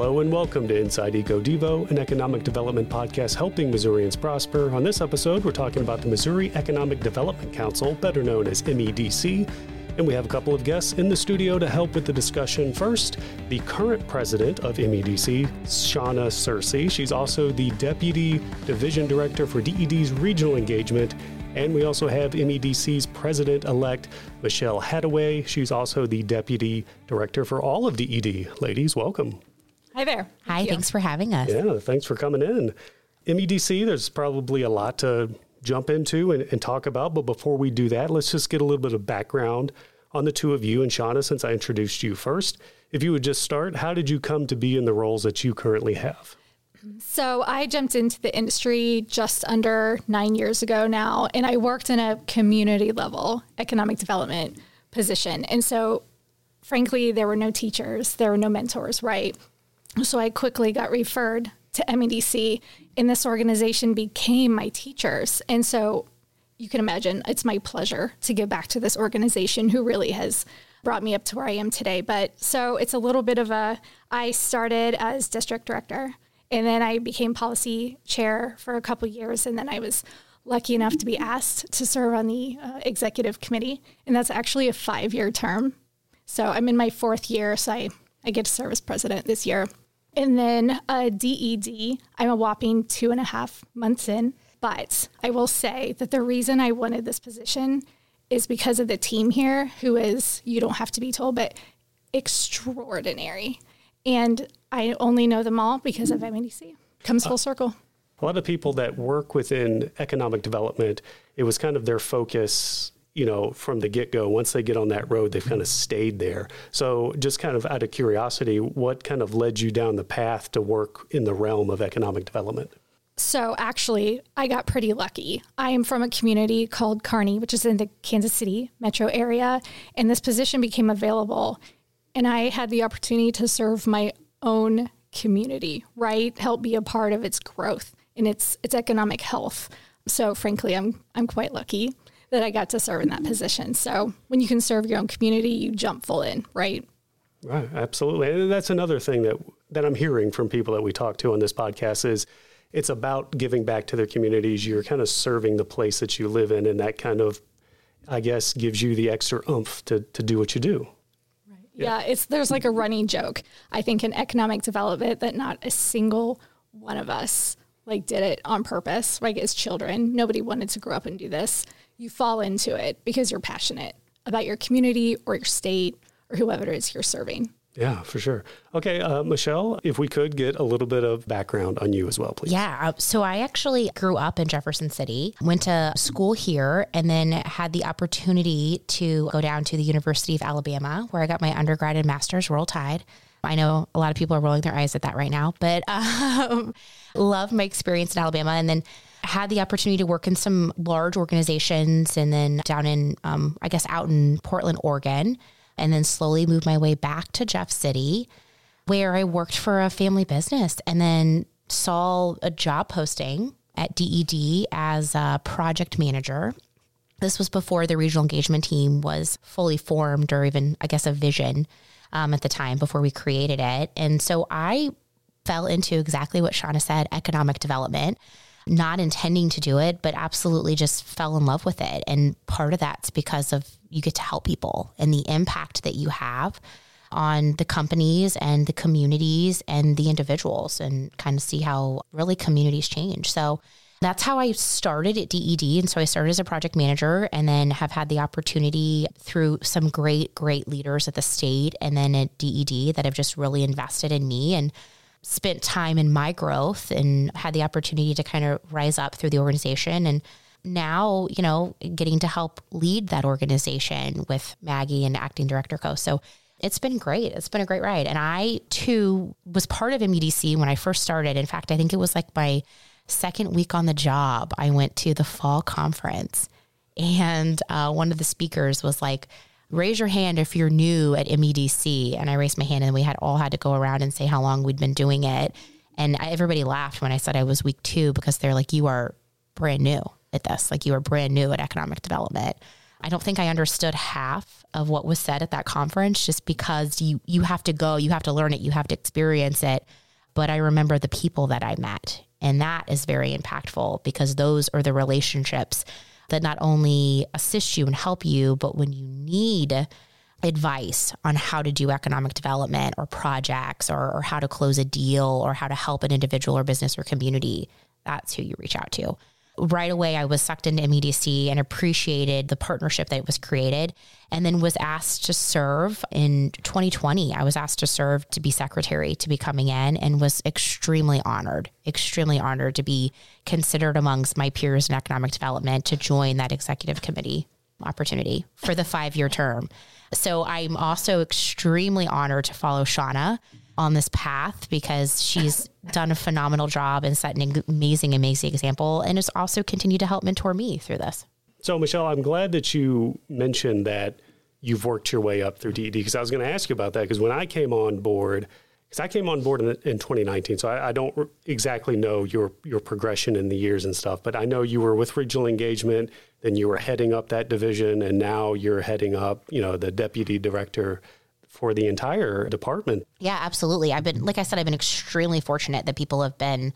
Hello and welcome to Inside Eco Devo, an economic development podcast helping Missourians prosper. On this episode, we're talking about the Missouri Economic Development Council, better known as MEDC. And we have a couple of guests in the studio to help with the discussion. First, the current president of MEDC, Shawna Searcy. She's also the deputy division director for DED's regional engagement. And we also have MEDC's president elect, Michelle Hataway. She's also the deputy director for all of DED. Ladies, welcome. Hi there. Hi, Thank thanks for having us. Yeah, thanks for coming in. MEDC, there's probably a lot to jump into and, and, talk about, but before we do that, let's just get a little bit of background on the two of you. And Shawna, since I introduced you first, if you would just start, how did you come to be in the roles that you currently have? So I jumped into the industry just under nine years ago now, and I worked in a community level economic development position. And so, frankly, there were no teachers, there were no mentors, right? So I quickly got referred to MEDC, and this organization became my teachers. And so you can imagine it's my pleasure to give back to this organization who really has brought me up to where I am today. But so it's a little bit of a, I started as district director and then I became policy chair for a couple years. And then I was lucky enough to be asked to serve on the uh, executive committee. And that's actually a five year term. So I'm in my fourth year. So I, I get to serve as president this year. And then uh, DED, I'm a whopping two and a half months in. But I will say that the reason I wanted this position is because of the team here, who is, you don't have to be told, but extraordinary. And I only know them all because of MEDC. Comes full circle. A lot of people that work within economic development, it was kind of their focus you know, from the get go, once they get on that road, they've kind of stayed there. So, just kind of out of curiosity, what kind of led you down the path to work in the realm of economic development? So, actually, I got pretty lucky. I am from a community called Kearney, which is in the Kansas City metro area, and this position became available. And I had the opportunity to serve my own community, right? Help be a part of its growth and its its economic health. So, frankly, I'm I'm quite lucky that I got to serve in that position. So when you can serve your own community, you jump full in, right? Right, absolutely. And that's another thing that that I'm hearing from people that we talk to on this podcast is it's about giving back to their communities. You're kind of serving the place that you live in, and that kind of, I guess, gives you the extra oomph to to do what you do. Right. Yeah. yeah, it's there's like a running joke. I think in economic development that not a single one of us like did it on purpose. Like as children, nobody wanted to grow up and do this you fall into it because you're passionate about your community or your state or whoever it is you're serving. Yeah, for sure. Okay, uh, Michelle, if we could get a little bit of background on you as well, please. Yeah. Uh, so I actually grew up in Jefferson City, went to school here, and then had the opportunity to go down to the University of Alabama, where I got my undergrad and master's Roll Tide. I know a lot of people are rolling their eyes at that right now, but um, love my experience in Alabama. And then had the opportunity to work in some large organizations and then down in, um, I guess, out in Portland, Oregon, and then slowly moved my way back to Jeff City, where I worked for a family business and then saw a job posting at DED as a project manager. This was before the regional engagement team was fully formed or even, I guess, a vision um, at the time before we created it. And so I fell into exactly what Shawna said economic development not intending to do it, but absolutely just fell in love with it. And part of that's because of you get to help people and the impact that you have on the companies and the communities and the individuals and kind of see how really communities change. So that's how I started at DED. And so I started as a project manager and then have had the opportunity through some great, great leaders at the state and then at DED that have just really invested in me and spent time in my growth and had the opportunity to kind of rise up through the organization and now, you know, getting to help lead that organization with Maggie and acting director co. So it's been great. It's been a great ride. And I too was part of MEDC when I first started. In fact, I think it was like my second week on the job. I went to the fall conference and uh, one of the speakers was like, raise your hand if you're new at MEDC. And I raised my hand and we had all had to go around and say how long we'd been doing it. And I, everybody laughed when I said I was week two because they're like, you are brand new at this. Like you are brand new at economic development. I don't think I understood half of what was said at that conference just because you you have to go, you have to learn it, you have to experience it. But I remember the people that I met, and that is very impactful because those are the relationships that not only assist you and help you, but when you need advice on how to do economic development or projects or, or, how to close a deal or how to help an individual or business or community, that's who you reach out to right away I was sucked into MEDC and appreciated the partnership that was created and then was asked to serve in 2020. I was asked to serve to be secretary to be coming in and was extremely honored, extremely honored to be considered amongst my peers in economic development to join that executive committee opportunity for the 5-year term. So I'm also extremely honored to follow Shawna on this path because she's done a phenomenal job and set an amazing, amazing example and has also continued to help mentor me through this. So, Michelle, I'm glad that you mentioned that you've worked your way up through DED because I was going to ask you about that because when I came on board, because I came on board in, in 2019, so I, I, don't exactly know your your progression in the years and stuff, but I know you were with regional engagement, then you were heading up that division, and now you're heading up, you know, the deputy director for the entire department. Yeah, absolutely. I've been, like I said, I've been extremely fortunate that people have been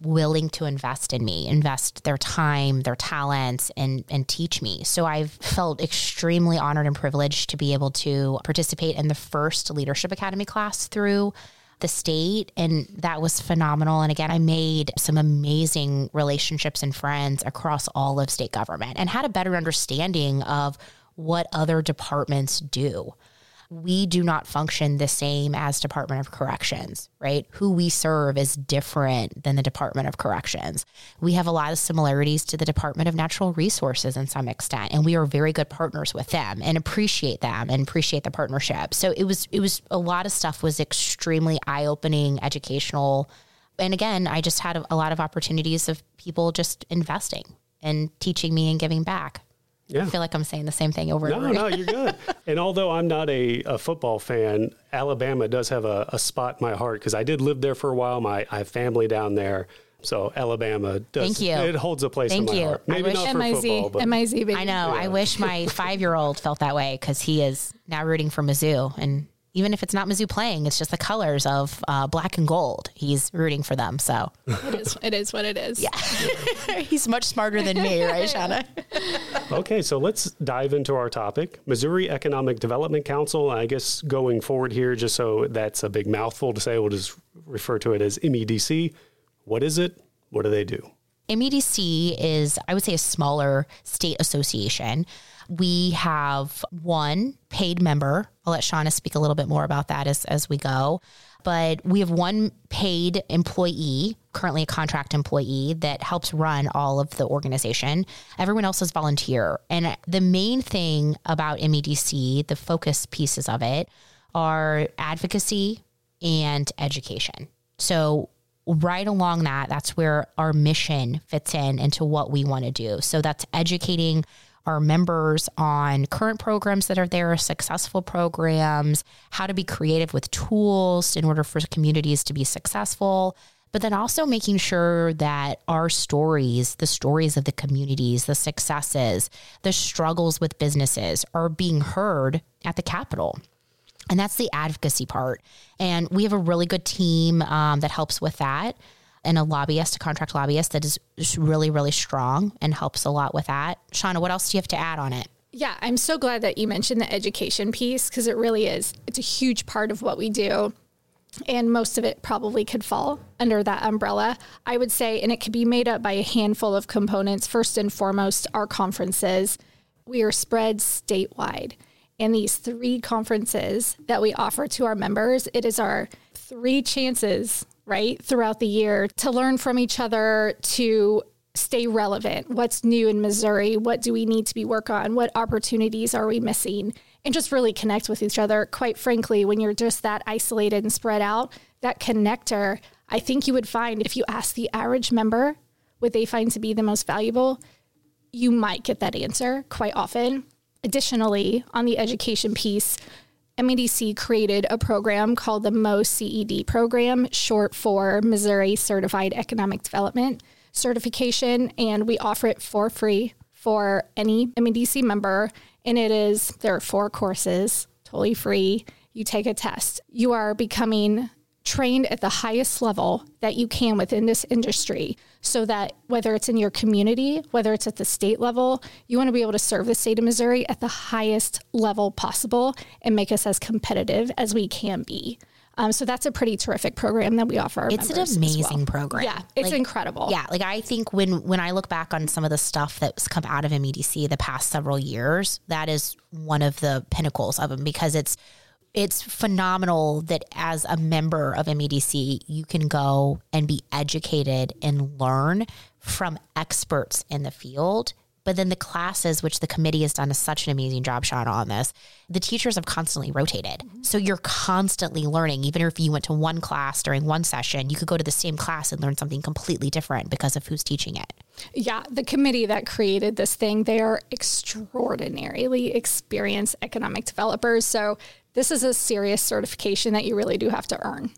willing to invest in me, invest their time, their talents, and and teach me. So I've felt extremely honored and privileged to be able to participate in the first leadership academy class through the state and that was phenomenal and again I made some amazing relationships and friends across all of state government and had a better understanding of what other departments do we do not function the same as Department of Corrections, right? Who we serve is different than the Department of Corrections. We have a lot of similarities to the Department of Natural Resources in some extent, and we are very good partners with them and appreciate them and appreciate the partnership. So it was it was a lot of stuff was extremely eye-opening, educational. And again, I just had a, lot of opportunities of people just investing and teaching me and giving back. Yeah. I feel like I'm saying the same thing over no, and over. No, no, you're good. and although I'm not a, a football fan, Alabama does have a, a spot in my heart because I did live there for a while. My I have family down there. So Alabama does. Thank you. It holds a place Thank in my you. heart. Maybe not for MIZ, football, but MIZ, baby. I know. Yeah. I wish my five year old felt that way because he is now rooting for Mizzou, and even if it's not Mizzou playing, it's just the colors of uh, black and gold. He's rooting for them. So it is. It is what it is. Yeah, he's much smarter than me, right, Shawna? okay, so let's dive into our topic: Missouri Economic Development Council. I guess going forward here, just so that's a big mouthful to say, we'll just refer to it as MEDC. What is it? What do they do? MEDC is, I would say, a smaller state association we have one paid member. I'll let Shawna speak a little bit more about that as, as we go. But we have one paid employee, currently a contract employee, that helps run all of the organization. Everyone else is volunteer. And the main thing about MEDC, the focus pieces of it, are advocacy and education. So right along that, that's where our mission fits in into what we want to do. So that's educating our members on current programs that are there, successful programs, how to be creative with tools in order for communities to be successful. But then also making sure that our stories, the stories of the communities, the successes, the struggles with businesses are being heard at the Capitol. And that's the advocacy part. And we have a really good team um, that helps with that and a lobbyist, a contract lobbyist that is really, really strong and helps a lot with that. Shawna, what else do you have to add on it? Yeah, I'm so glad that you mentioned the education piece because it really is. It's a huge part of what we do. And most of it probably could fall under that umbrella. I would say, and it could be made up by a handful of components. First and foremost, our conferences. We are spread statewide. And these three conferences that we offer to our members, it is our three chances right, throughout the year to learn from each other, to stay relevant. What's new in Missouri? What do we need to be work on? What opportunities are we missing? And just really connect with each other. Quite frankly, when you're just that isolated and spread out, that connector, I think you would find if you ask the average member what they find to be the most valuable, you might get that answer quite often. Additionally, on the education piece, MEDC created a program called the MOCED program, short for Missouri Certified Economic Development Certification, and we offer it for free for any MEDC member, and it is there are four courses, totally free. You take a test. You are becoming trained at the highest level that you can within this industry so that whether it's in your community, whether it's at the state level, you want to be able to serve the state of Missouri at the highest level possible and make us as competitive as we can be. Um, so that's a pretty terrific program that we offer. Our it's an amazing well. program. Yeah, it's Like, incredible. Yeah, like I think when when I look back on some of the stuff that's come out of MEDC the past several years, that is one of the pinnacles of them because it's it's phenomenal that as a member of MEDC, you can go and be educated and learn from experts in the field. But then the classes, which the committee has done such an amazing job, Shawna, on this, the teachers have constantly rotated. Mm-hmm. So you're constantly learning. Even if you went to one class during one session, you could go to the same class and learn something completely different because of who's teaching it. Yeah, the committee that created this thing, they are extraordinarily experienced economic developers. So this is a serious certification that you really do have to earn.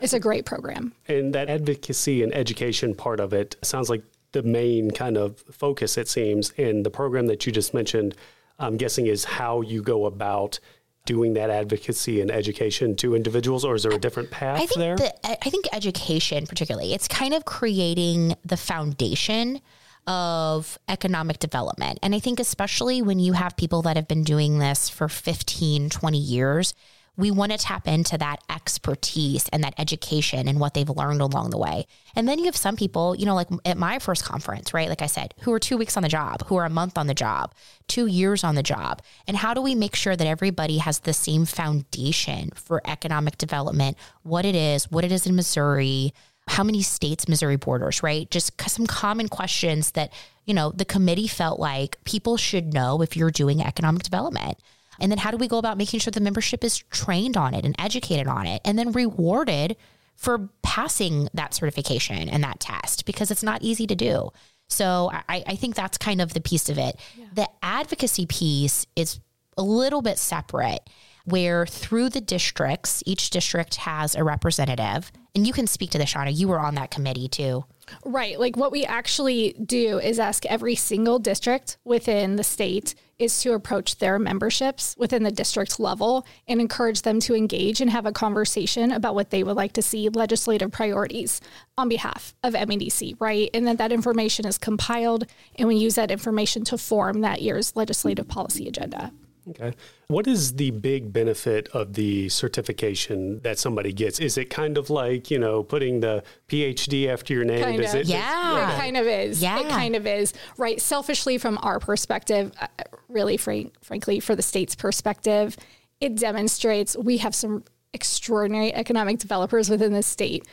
It's a great program. And that advocacy and education part of it sounds like the main kind of focus, it seems. And the program that you just mentioned, I'm guessing, is how you go about doing that advocacy and education to individuals, or is there a different path I think there? the, I think education, particularly, it's kind of creating the foundation of economic development. And I think especially when you have people that have been doing this for 15, 20 years, we want to tap into that expertise and that education and what they've learned along the way. And then you have some people, you know, like at my first conference, right? Like I said, who are two weeks on the job, who are a month on the job, two years on the job. And how do we make sure that everybody has the same foundation for economic development, what it is, what it is in Missouri, how many states Missouri borders, right? Just some common questions that, you know, the committee felt like people should know if you're doing economic development. And then how do we go about making sure the membership is trained on it and educated on it and then rewarded for passing that certification and that test because it's not easy to do. So I, I think that's kind of the piece of it. The advocacy piece is a little bit separate where through the districts, each district has a representative. And you can speak to this, Shawna. You were on that committee too. Right. Like what we actually do is ask every single district within the state is to approach their memberships within the district level and encourage them to engage and have a conversation about what they would like to see legislative priorities on behalf of MEDC, right? And then that information is compiled and we use that information to form that year's legislative policy agenda. Okay. What is the big benefit of the certification that somebody gets? Is it kind of like, you know, putting the PhD after your name? Kind is of. it? Yeah. It kind of is. Yeah. It kind of is. Right. Selfishly, from our perspective, uh, really, frank, frankly, for the state's perspective, it demonstrates we have some extraordinary economic developers within the state,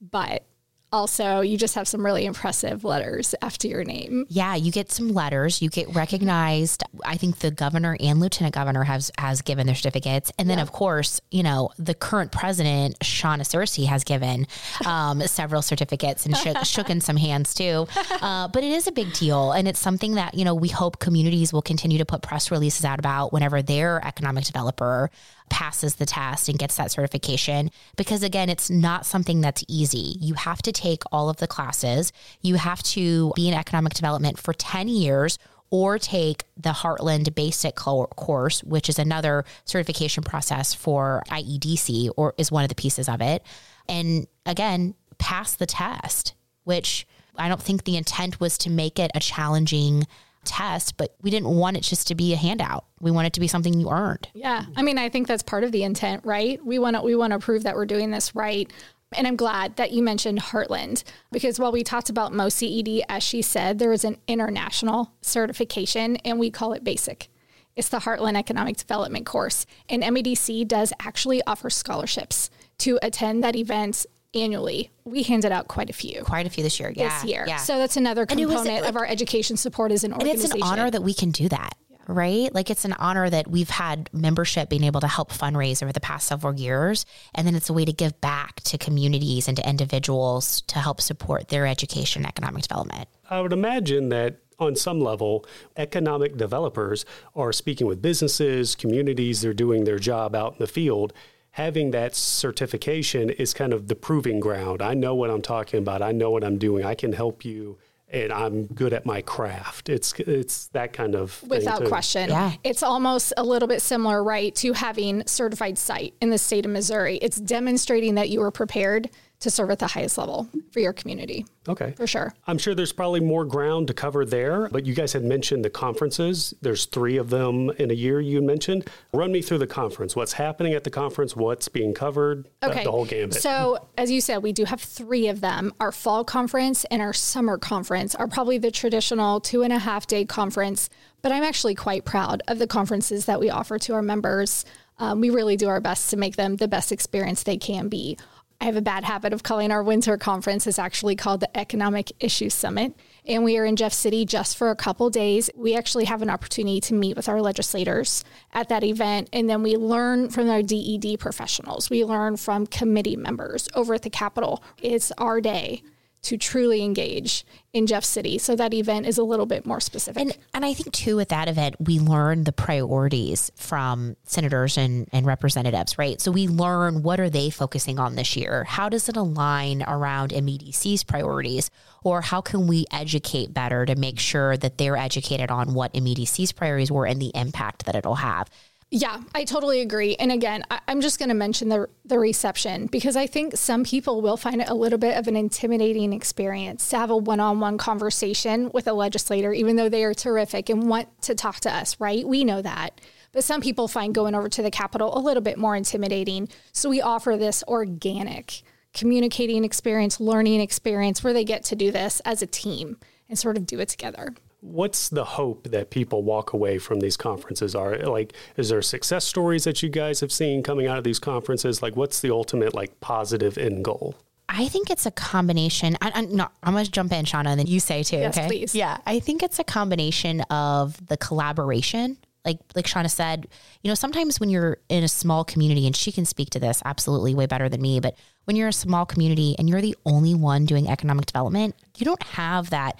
but also you just have some really impressive letters after your name. Yeah, you get some letters. You get recognized. I think the governor and lieutenant governor has has given their certificates, and then of course, you know, the current president, Shawna Searcy, has given um, several certificates and shook, shook in some hands too. Uh, but it is a big deal, and it's something that you know we hope communities will continue to put press releases out about whenever their economic developer passes the test and gets that certification because again it's not something that's easy you have to take all of the classes you have to be in economic development for 10 years or take the Heartland Basic course, which is another certification process for IEDC, or is one of the pieces of it. And again, pass the test, which I don't think the intent was to make it a challenging test, but we didn't want it just to be a handout. We want it to be something you earned. Yeah. I mean, I think that's part of the intent, right? We want to we want to prove that we're doing this right. And I'm glad that you mentioned Heartland because while we talked about MoCED, as she said, there is an international certification and we call it basic. It's the Heartland Economic Development course. And MEDC does actually offer scholarships to attend that event annually. We handed out quite a few Quite a few this year. Yeah. this year. Yeah. So that's another it was, component like- of our education support as an organization. And it's an honor that we can do that, right? Like it's an honor that we've had membership being able to help fundraise over the past several years. And then it's a way to give back to communities and to individuals to help support their education and economic development. I would imagine that on some level, economic developers are speaking with businesses, communities, they're doing their job out in the field. Having that certification is kind of the proving ground. I know what I'm talking about. I know what I'm doing. I can help you and I'm good at my craft. It's it's that kind of Without too. question. Yeah. It's almost a little bit similar, right, to having certified site in the state of Missouri. It's demonstrating that you are prepared to serve at the highest level for your community, Okay. for sure. I'm sure there's probably more ground to cover there, but you guys had mentioned the conferences. There's three of them in a year you mentioned. Run me through the conference. What's happening at the conference? What's being covered? Uh, Okay. the whole gambit. So, as you said, we do have three of them. Our fall conference and our summer conference are probably the traditional two and a half day conference, but I'm actually quite proud of the conferences that we offer to our members. Um, we really do our best to make them the best experience they can be. I have a bad habit of calling our winter conference. It's actually called the Economic Issues Summit. And we are in Jeff City just for a couple days. We actually have an opportunity to meet with our legislators at that event. And then we learn from our DED professionals. We learn from committee members over at the Capitol. It's our day to truly engage in Jeff City. So that event is a little bit more specific. And and I think too at that event we learn the priorities from senators and, and representatives, right? So we learn what are they focusing on this year? How does it align around MEDC's priorities? Or how can we educate better to make sure that they're educated on what MEDC's priorities were and the impact that it'll have? Yeah, I totally agree. And again, I, I'm just going to mention the the reception because I think some people will find it a little bit of an intimidating experience to have a one-on-one conversation with a legislator, even though they are terrific and want to talk to us. Right? We know that. But some people find going over to the Capitol a little bit more intimidating. So we offer this organic communicating experience, learning experience where they get to do this as a team and sort of do it together. What's the hope that people walk away from these conferences are like is there success stories that you guys have seen coming out of these conferences like what's the ultimate like positive end goal I think it's a combination. I, I'm not. I'm going to jump in, Shawna, and then you say too. Yes, okay. please. Yeah, I think it's a combination of the collaboration. Like like Shawna said, you know, sometimes when you're in a small community, and she can speak to this absolutely way better than me, but when you're a small community and you're the only one doing economic development, you don't have that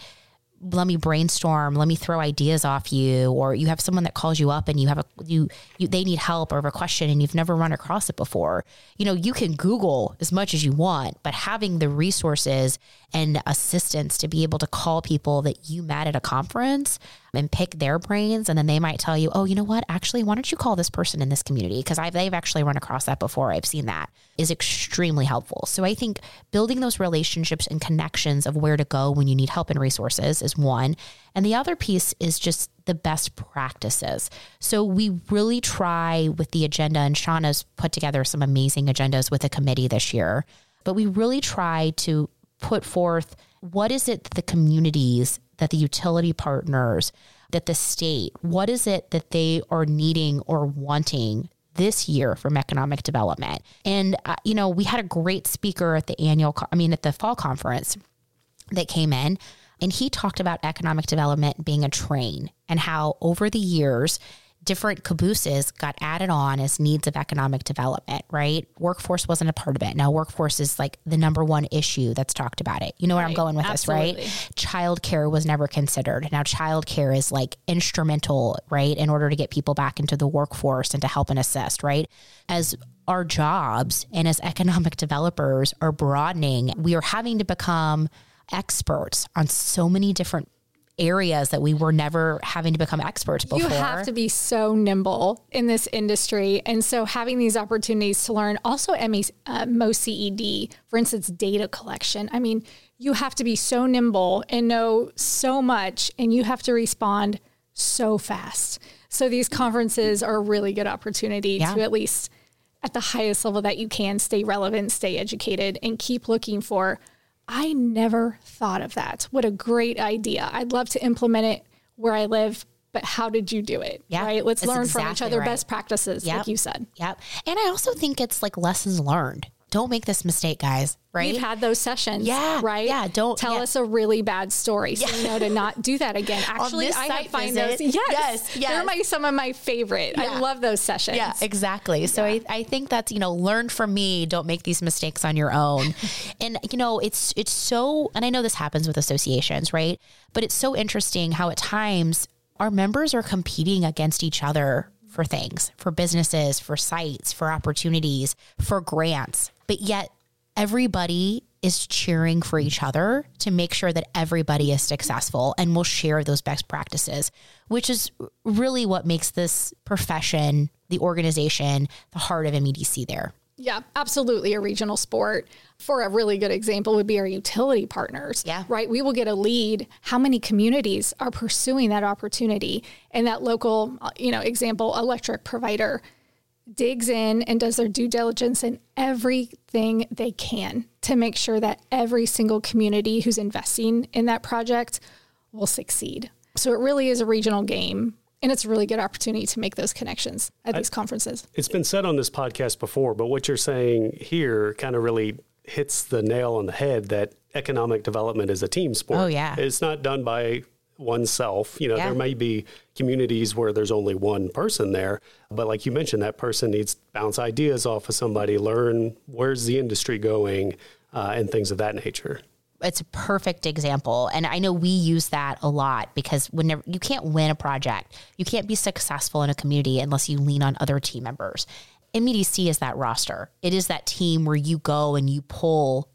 let me brainstorm let me throw ideas off you or you have someone that calls you up and you have a you, you they need help or a question and you've never run across it before. You know you can google as much as you want but having the resources and assistance to be able to call people that you met at a conference and pick their brains and then they might tell you oh you know what? Actually why don't you call this person in this community? Because I've, they've actually run across that before. I've seen that is extremely helpful. So i think building those relationships and connections of where to go when you need help and resources is one. And the other piece is just the best practices. So we really try with the agenda and shawna's put together some amazing agendas with a committee this year but we really try to put forth what is it the communities that the utility partners that the state what is it that they are needing or wanting this year from economic development? And uh, you know we had a great speaker at the annual i mean at the fall conference that came in and he talked about economic development being a train and how over the years different cabooses got added on as needs of economic development, right? Workforce wasn't a part of it. Now workforce is like the number one issue that's talked about it. You know where I'm going with Absolutely. this, right? Childcare was never considered. Now childcare is like instrumental, right? In order to get people back into the workforce and to help and assist, right? As our jobs and as economic developers are broadening, we are having to become experts on so many different areas that we were never having to become experts before. You have to be so nimble in this industry. And so having these opportunities to learn also ME, uh, MoCED, for instance, data collection. I mean, you have to be so nimble and know so much and you have to respond so fast. So these conferences are a really good opportunity Yeah. to at least at the highest level that you can stay relevant, stay educated and keep looking for I never thought of that. What a great idea. I'd love to implement it where I live, but how did you do it? Yeah, right. Let's learn from each other right. best practices, Yep. like you said. Yep. And I also think it's like lessons learned. Don't make this mistake, guys. Right? We've had those sessions. Yeah, Right. yeah, don't- tell yeah. us a really bad story. So you know to not do that again. Actually, I have find visit- those. Yes. Yes, They're my some of my favorite. Yeah. I love those sessions. Yeah, exactly. So I, I think that's, you know, learn from me. Don't make these mistakes on your own. and, you know, it's, it's so, and I know this happens with associations, right? But it's so interesting how at times our members are competing against each other for things, for businesses, for sites, for opportunities, for grants. But yet everybody is cheering for each other to make sure that everybody is successful and will share those best practices, which is really what makes this profession, the organization, the heart of MEDC there. Yeah, absolutely. A regional sport. For a really good example, would be our utility partners. Yeah. Right. We will get a lead. How many communities are pursuing that opportunity? And that local, you know, example, electric provider digs in and does their due diligence in everything they can to make sure that every single community who's investing in that project will succeed. So it really is a regional game. And it's a really good opportunity to make those connections at these conferences. It's been said on this podcast before, but what you're saying here kind of really hits the nail on the head that economic development is a team sport. Oh, yeah. It's not done by oneself. You know, Yeah. there may be communities where there's only one person there, but like you mentioned, that person needs to bounce ideas off of somebody, learn where's the industry going, uh, and things of that nature. It's a perfect example. And i know we use that a lot because whenever you can't win a project. You can't be successful in a community unless you lean on other team members. Medc is that roster. It is that team where you go and you pull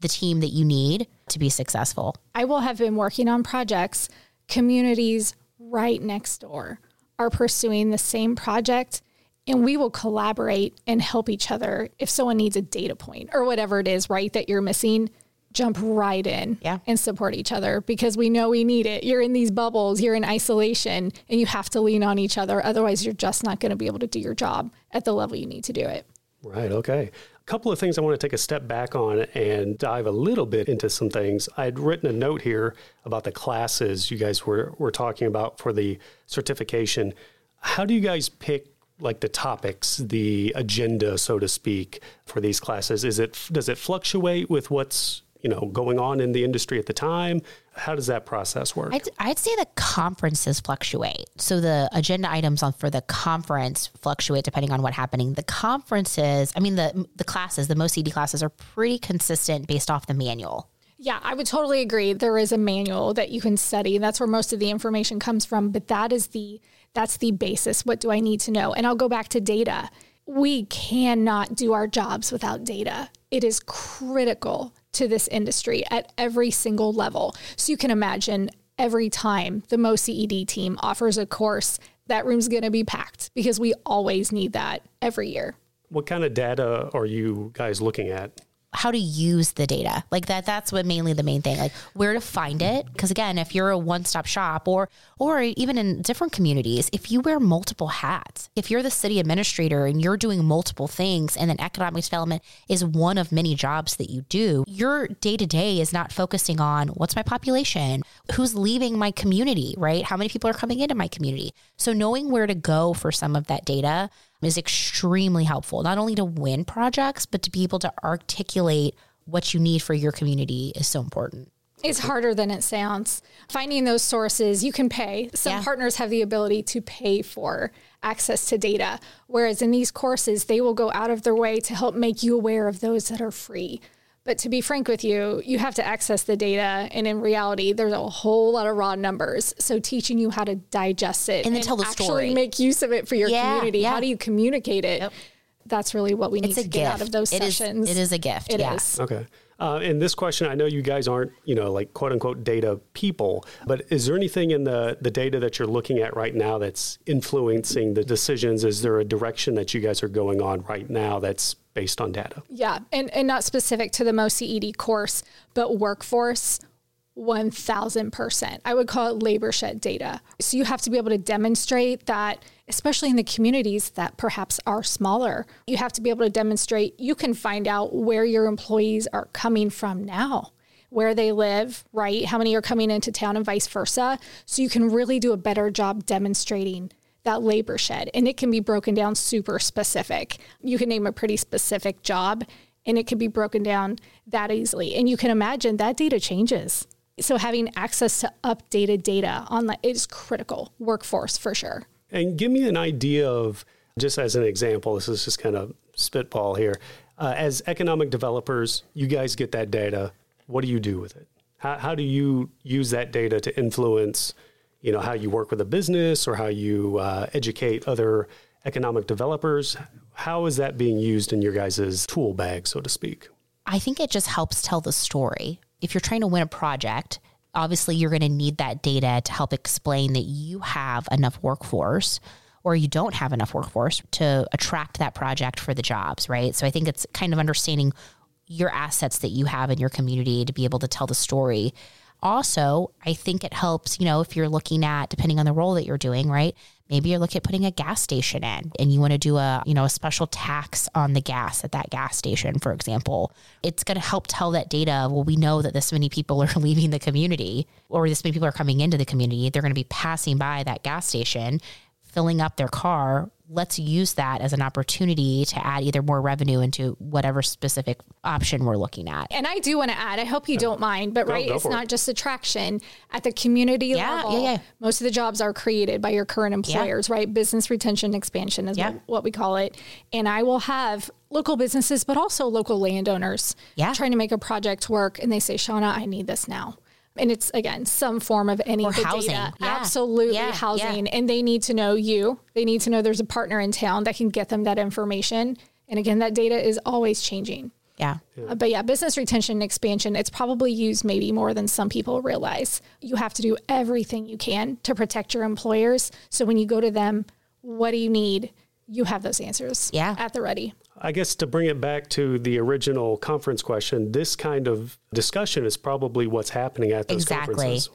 the team that you need to be successful. I will have been working on projects, communities right next door are pursuing the same project, and we will collaborate and help each other. If someone needs a data point or whatever it is, right, that you're missing, jump right in Yeah. and support each other because we know we need it. You're in these bubbles, you're in isolation, and you have to lean on each other. Otherwise, you're just not going to be able to do your job at the level you need to do it. Right. Okay. A couple of things I want to take a step back on and dive a little bit into some things. I had written a note here about the classes you guys were, were talking about for the certification. How do you guys pick like the topics, the agenda, so to speak, for these classes? Is it does it fluctuate with what's you know going on in the industry at the time? How does that process work? I'd, I'd say the conferences fluctuate. So the agenda items on for the conference fluctuate depending on what's happening. The conferences, I mean the the classes, the MoCED classes are pretty consistent based off the manual. Yeah, I would totally agree. There is a manual that you can study. That's where most of the information comes from, but that is the that's the basis. What do I need to know? And I'll go back to data. We cannot do our jobs without data. It is critical to this industry at every single level. So you can imagine every time the MoCED team offers a course, that room's going to be packed because we always need that every year. what kind of data are you guys looking at? How to use the data. Like that that's what mainly the main thing like where to find it. Because again if you're a one-stop shop or or even in different communities if you wear multiple hats if you're the city administrator and you're doing multiple things and then economic development is one of many jobs that you do your day-to-day is not focusing on what's my population who's leaving my community right? How many people are coming into my community? So knowing where to go for some of that data is extremely helpful, not only to win projects, but to be able to articulate what you need for your community is so important. It's harder than it sounds. Finding those sources, you can pay. Some Yeah. partners have the ability to pay for access to data, whereas in these courses, they will go out of their way to help make you aware of those that are free. But to be frank with you, you have to access the data, and in reality, there's a whole lot of raw numbers. So teaching you how to digest it And then tell the actually story. make use of it for your Yeah, community. yeah. How do you communicate it? That's really what we need It's a to gift. get out of those It is- sessions. it is a gift. It yeah. is. Okay. Uh, and this question, I know you guys aren't, you know, like quote unquote data people, but is there anything in the, the data that you're looking at right now that's influencing the decisions? Is there a direction that you guys are going on right now that's based on data? Yeah, and, and not specific to the MoCED course, but workforce, 1000%. I would call it labor shed data. So you have to be able to demonstrate that, especially in the communities that perhaps are smaller, you have to be able to demonstrate you can find out where your employees are coming from now. Where they live, right? How many are coming into town and vice versa. So you can really do a better job demonstrating that labor shed. And it can be broken down super specific. You can name a pretty specific job and it can be broken down that easily. And you can imagine that data changes. So having access to updated data on that is critical. Workforce for sure. And give me an idea of, just as an example, this is just kind of spitball here. Uh, as economic developers, you guys get that data. What do you do with it? How, how do you use that data to influence, you know, how you work with a business or how you uh, educate other economic developers? How is that being used in your guys' tool bag, so to speak? I think it just helps tell the story. If you're trying to win a project, obviously you're going to need that data to help explain that you have enough workforce or you don't have enough workforce to attract that project for the jobs, right? So I think it's kind of understanding your assets that you have in your community to be able to tell the story. Also, I think it helps, you know, if you're looking at depending on the role that you're doing, right? Maybe you're looking at putting a gas station in and you want to do a, you know, a special tax on the gas at that gas station, for example. It's going to help tell that data. Well, we know that this many people are leaving the community or this many people are coming into the community. They're going to be passing by that gas station filling up their car, let's use that as an opportunity to add either more revenue into whatever specific option we're looking at. And I do want to add, I hope you don't mind, but right, it's not it. just attraction at the community yeah, level. Yeah, yeah. Most of the jobs are created by your current employers, yeah. right? Business retention expansion is yeah. what, what we call it. And I will have local businesses, but also local landowners yeah. trying to make a project work. And they say, Shawna, I need this now and it's again some form of any or housing. Yeah. Absolutely yeah, housing. Yeah. And they need to know you. They need to know there's a partner in town that can get them that information. And again, that data is always changing. Yeah. Uh, but yeah, business retention and expansion, it's probably used maybe more than some people realize. You have to do everything you can to protect your employers. So when you go to them, what do you need? You have those answers yeah. at the ready. I guess to bring it back to the original conference question, this kind of discussion is probably what's happening at those exactly. conferences.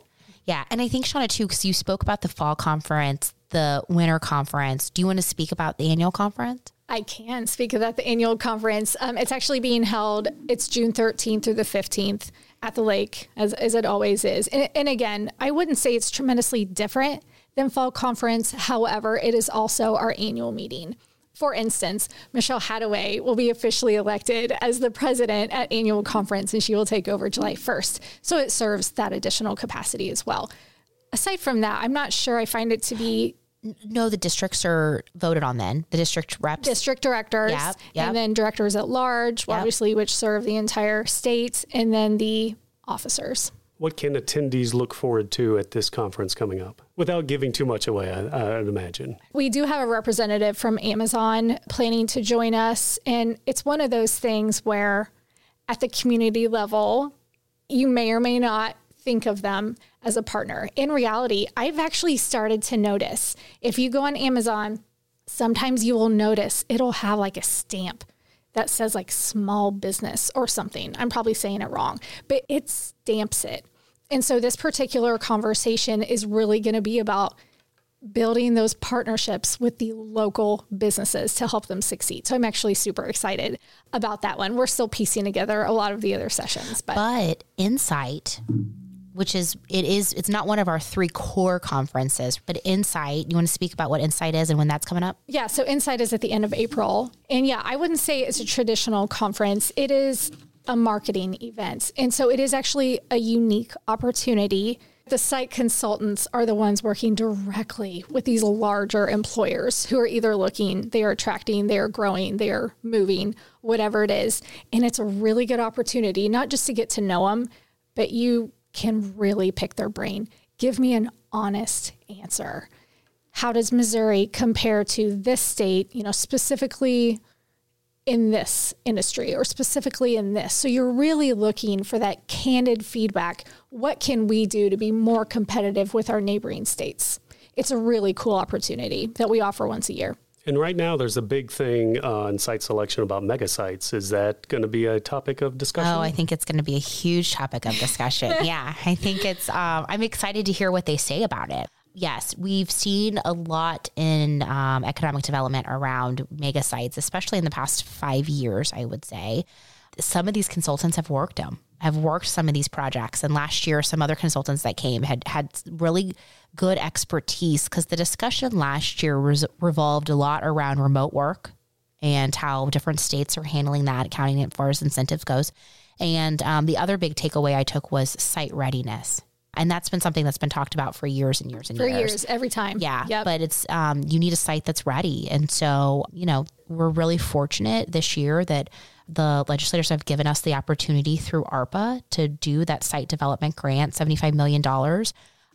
Yeah. And I think, Shawna, too, because you spoke about the fall conference, the winter conference. Do you want to speak about the annual conference? I can speak about the annual conference. Um, it's actually being held, it's June 13th through the 15th at the lake, as, as it always is. And, and again, I wouldn't say it's tremendously different than fall conference. However, it is also our annual meeting. For instance, Michelle Hataway will be officially elected as the president at annual conference and she will take over July 1st. So it serves that additional capacity as well. Aside from that, I'm not sure I find it to be no, the districts are voted on then. The district reps. District directors. Yep, yep. And then directors at large, yep. obviously, which serve the entire state, and then the officers. What can attendees look forward to at this conference coming up? Without giving too much away, I, I'd imagine. We do have a representative from Amazon planning to join us. And it's one of those things where at the community level, you may or may not think of them as a partner. In reality, I've actually started to notice if you go on Amazon, sometimes you will notice it'll have like a stamp that says like small business or something. I'm probably saying it wrong, but it stamps it. And so this particular conversation is really going to be about building those partnerships with the local businesses to help them succeed. So I'm actually super excited about that one. We're still piecing together a lot of the other sessions, but, but Insight which is it is it's not one of our three core conferences but insight you want to speak about what insight is and when that's coming up? Yeah so insight is at the end of april. And yeah i wouldn't say it's a traditional conference. It is a marketing event. And so it is actually a unique opportunity. The site consultants are the ones working directly with these larger employers who are either looking, they are attracting, they are growing, they are moving, whatever it is. And it's a really good opportunity, not just to get to know them, but you can really pick their brain. Give me an honest answer. How does Missouri compare to this state, you know, specifically in this industry or specifically in this? So you're really looking for that candid feedback. What can we do to be more competitive with our neighboring states? It's a really cool opportunity that we offer once a year. And right now, there's a big thing on site selection about mega sites. Is that going to be a topic of discussion? Oh, I think it's going to be a huge topic of discussion. yeah, I think it's. Um, I'm excited to hear what they say about it. Yes, we've seen a lot in um, economic development around mega sites, especially in the past five years. I would say some of these consultants have worked them have worked some of these projects. And last year, some other consultants that came had had really good expertise because the discussion last year was revolved a lot around remote work and how different states are handling that, accounting as far as incentives goes. And um, the other big takeaway I took was site readiness. And that's been something that's been talked about for years and years and for years. For years, every time. Yeah. Yep. But it's, um, you need a site that's ready. And so, you know, we're really fortunate this year that the legislators have given us the opportunity through ARPA to do that site development grant, $75 million.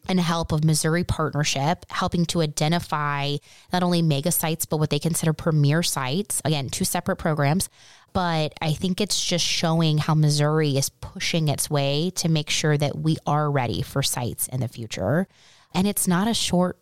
and help of Missouri Partnership, helping to identify not only mega sites, but what they consider premier sites. Again, two separate programs. But I think it's just showing how Missouri is pushing its way to make sure that we are ready for sites in the future. And it's not a short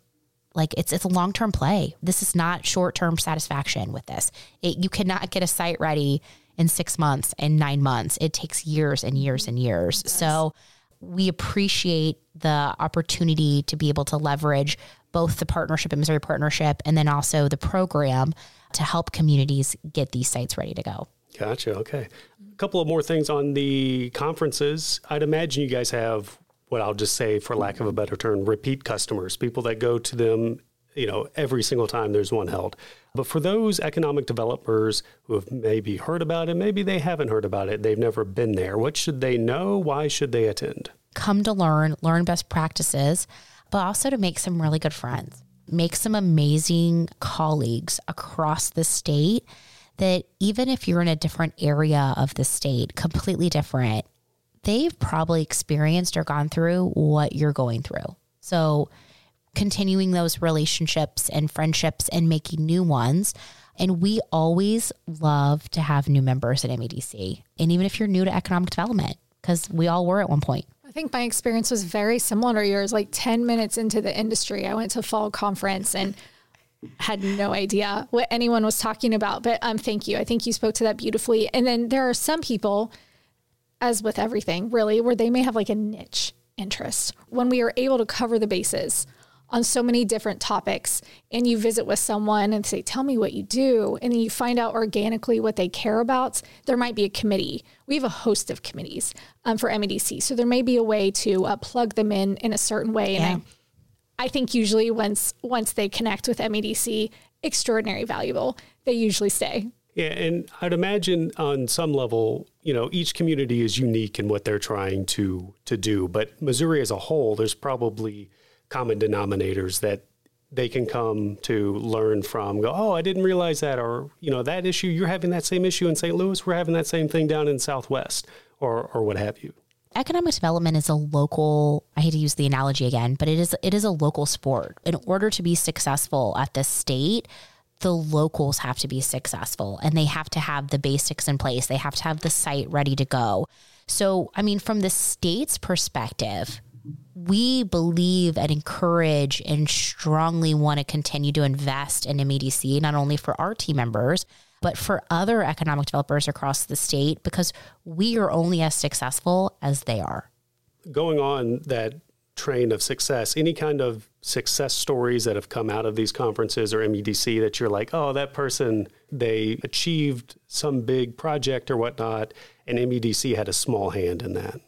like it's it's a long term play. This is not short term satisfaction with this. It, you cannot get a site ready in six months and nine months. It takes years and years and years. So we appreciate the opportunity to be able to leverage both the partnership and Missouri Partnership and then also the program to help communities get these sites ready to go. Gotcha. Okay. A couple of more things on the conferences. I'd imagine you guys have what I'll just say, for lack of a better term, repeat customers, people that go to them, you know, every single time there's one held. But for those economic developers who have maybe heard about it, maybe they haven't heard about it, they've never been there, what should they know? Why should they attend? Come to learn, learn best practices, but also to make some really good friends, make some amazing colleagues across the state that even if you're in a different area of the state, completely different, they've probably experienced or gone through what you're going through. So, continuing those relationships and friendships and making new ones. And we always love to have new members at MEDC. And even if you're new to economic development, because we all were at one point. I think my experience was very similar to yours. Like 10 minutes into the industry, I went to fall conference and had no idea what anyone was talking about. But um, thank you. I think you spoke to that beautifully. And then there are some people, as with everything, really, where they may have like a niche interest. When we are able to cover the bases on so many different topics, and you visit with someone and say, Tell me what you do, and then you find out organically what they care about, there might be a committee. We have a host of committees um, for MEDC. So there may be a way to uh, plug them in in a certain way. And I, I think usually once once they connect with MEDC, extraordinary valuable. They usually stay. Yeah, and I'd imagine on some level, you know, each community is unique in what they're trying to to do. But Missouri as a whole, there's probably common denominators that they can come to learn from. Go, oh, I didn't realize that, or you know, that issue. You're having that same issue in St. Louis. We're having that same thing down in Southwest, or or what have you economic development is a local i hate to use the analogy again but it is it is a local sport in order to be successful at the state the locals have to be successful and they have to have the basics in place they have to have the site ready to go so i mean from the state's perspective we believe and encourage and strongly want to continue to invest in MEDC, not only for our team members, but for other economic developers across the state because we are only as successful as they are. Going on that train of success, any kind of success stories that have come out of these conferences or MEDC that you're like, oh, that person, they achieved some big project or whatnot, and MEDC had a small hand in that?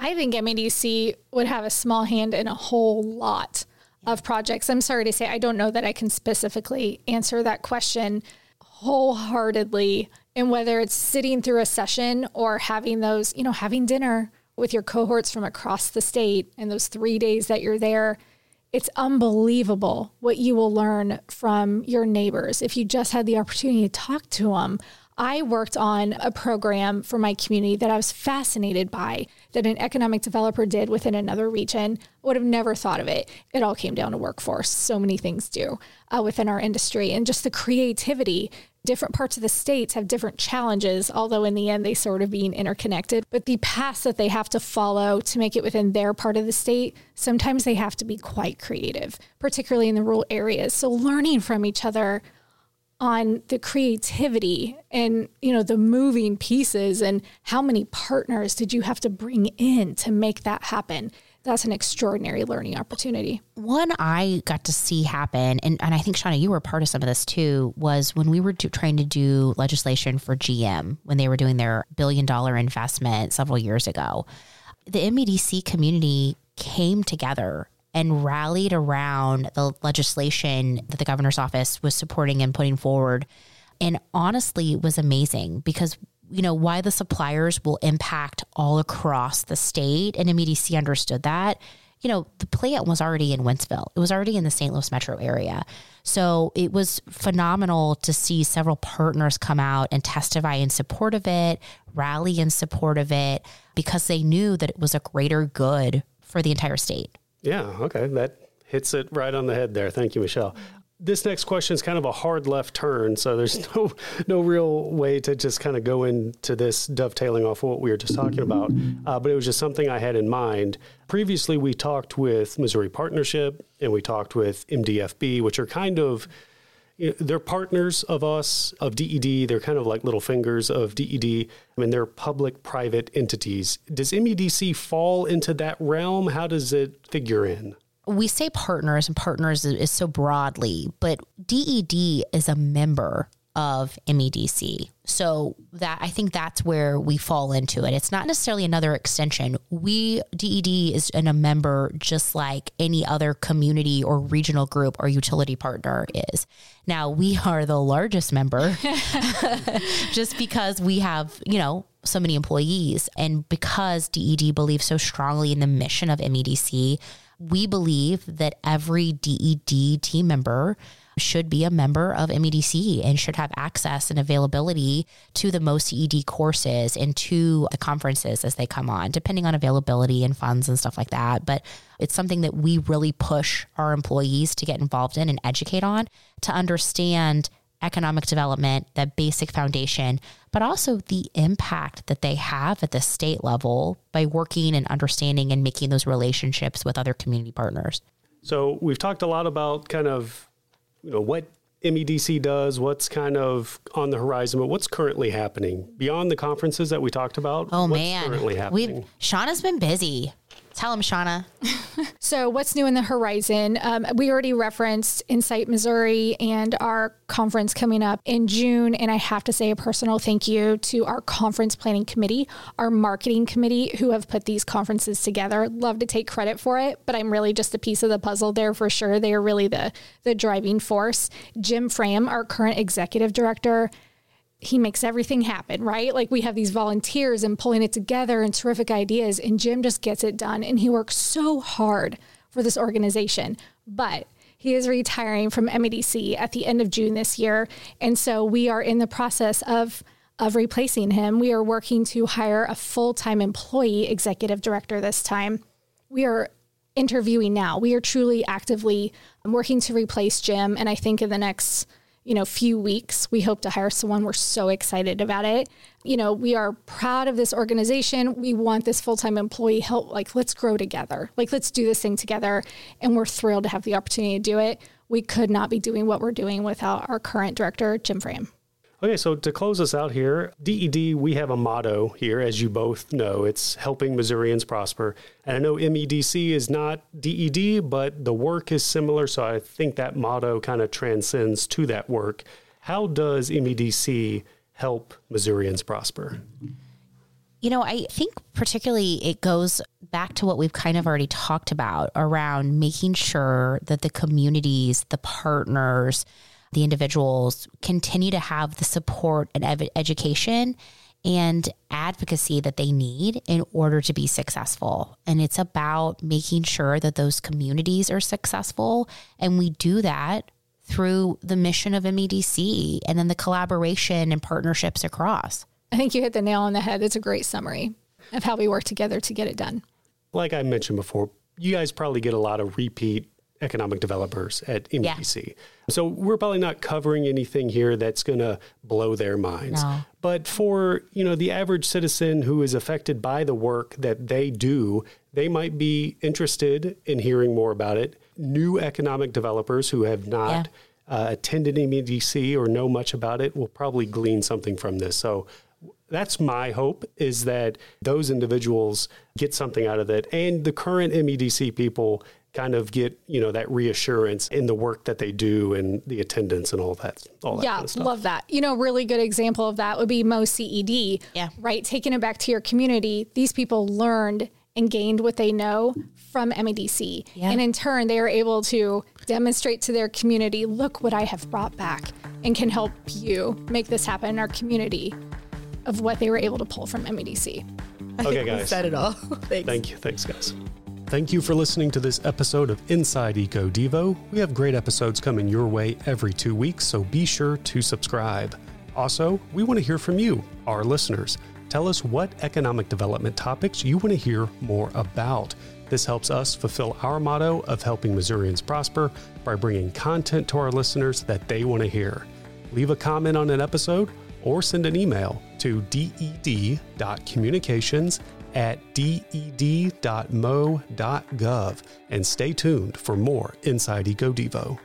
I think MEDC would have a small hand in a whole lot of projects. I'm sorry to say, I don't know that I can specifically answer that question wholeheartedly and whether it's sitting through a session or having those, you know, having dinner with your cohorts from across the state and those three days that you're there, it's unbelievable what you will learn from your neighbors if you just had the opportunity to talk to them. I worked on a program for my community that I was fascinated by that an economic developer did within another region. Would have never thought of it. It all came down to workforce. So many things do uh, within our industry and just the creativity. Different parts of the states have different challenges, although in the end they sort of being interconnected. But the paths that they have to follow to make it within their part of the state, sometimes they have to be quite creative, particularly in the rural areas. So learning from each other on the creativity and you know the moving pieces and how many partners did you have to bring in to make that happen? That's an extraordinary learning opportunity. One i got to see happen and, and i think Shawna you were part of some of this too was when we were do, trying to do legislation for gm when they were doing their billion dollar investment several years ago. The medc community came together and rallied around the legislation that the governor's office was supporting and putting forward. And honestly, it was amazing because you know why the suppliers will impact all across the state and MEDC understood that. You know, the plant was already in Wentzville. It was already in the St. Louis metro area. So it was phenomenal to see several partners come out and testify in support of it, rally in support of it, because they knew that it was a greater good for the entire state Yeah, okay. That hits it right on the head there. Thank you, Michelle. This next question is kind of a hard left turn, so there's no no real way to just kind of go into this dovetailing off what we were just talking about. Uh, but it was just something I had in mind. Previously, we talked with Missouri Partnership and we talked with MDFB, which are kind of they're partners of us of DED. They're kind of like little fingers of DED. I mean, they're public-private entities. Does MEDC fall into that realm? How does it figure in? we say partners and partners is so broadly, but DED is a member of MEDC. So that I think that's where we fall into it. It's not necessarily another extension. We DED is in a member just like any other community or regional group or utility partner is. Now we are the largest member just because we have, you know, so many employees and because DED believes so strongly in the mission of MEDC we believe that every DED team member should be a member of MEDC and should have access and availability to the most DED courses and to the conferences as they come on, depending on availability and funds and stuff like that. But it's something that we really push our employees to get involved in and educate on to understand economic development, that basic foundation, but also the impact that they have at the state level by working and understanding and making those relationships with other community partners. So we've talked a lot about kind of, you know, what MEDC does, what's kind of on the horizon, but what's currently happening beyond the conferences that we talked about. Oh what's man, currently happening? we've Shawna's been busy. Tell him, Shauna. So, what's new in the horizon? Um, we already referenced Insight Missouri and our conference coming up in June. And I have to say a personal thank you to our conference planning committee, our marketing committee, who have put these conferences together. Love to take credit for it, but I'm really just a piece of the puzzle there for sure. They are really the, the driving force. Jim Frame, our current executive director, he makes everything happen, right? Like we have these volunteers and pulling it together and terrific ideas, and Jim just gets it done. And he works so hard for this organization. But he is retiring from MEDC at the end of June this year. And so we are in the process of of replacing him. We are working to hire a full-time employee executive director this time. We are interviewing now. We are truly actively working to replace Jim. And I think in the next you know, few weeks. We hope to hire someone. We're so excited about it. You know, we are proud of this organization. We want this full-time employee help. Like, let's grow together. Like, let's do this thing together. And we're thrilled to have the opportunity to do it. We could not be doing what we're doing without our current director, Jim Frame. Okay, so to close us out here, DED, we have a motto here, as you both know. It's helping Missourians prosper. And I know MEDC is not DED, but the work is similar. So I think that motto kind of transcends to that work. How does MEDC help Missourians prosper? You know, I think particularly it goes back to what we've kind of already talked about around making sure that the communities, the partners, the individuals continue to have the support and ev- education and advocacy that they need in order to be successful. And it's about making sure that those communities are successful. And we do that through the mission of MEDC and then the collaboration and partnerships across. I think you hit the nail on the head. It's a great summary of how we work together to get it done. Like I mentioned before, you guys probably get a lot of repeat economic developers at MEDC. Yeah. So we're probably not covering anything here that's going to blow their minds. No. But for, you know, the average citizen who is affected by the work that they do, they might be interested in hearing more about it. New economic developers who have not yeah. uh, attended MEDC or know much about it will probably glean something from this. So that's my hope is that those individuals get something out of it and the current MEDC people kind of get you know that reassurance in the work that they do and the attendance and all that all that yeah kind of stuff. love that you know really good example of that would be MoCED yeah right taking it back to your community these people learned and gained what they know from MEDC. Yeah. And in turn, they are able to demonstrate to their community look what I have brought back and can help you make this happen in our community of what they were able to pull from MEDC. Okay, guys. said it all. Thanks. Thank you. Thanks, guys. Thank you for listening to this episode of Inside EcoDevo. We have great episodes coming your way every two weeks, so be sure to subscribe. Also, we want to hear from you, our listeners. Tell us what economic development topics you want to hear more about. This helps us fulfill our motto of helping Missourians prosper by bringing content to our listeners that they want to hear. Leave a comment on an episode or send an email to ded.communications at ded.mo.gov and stay tuned for more Inside EcoDevo.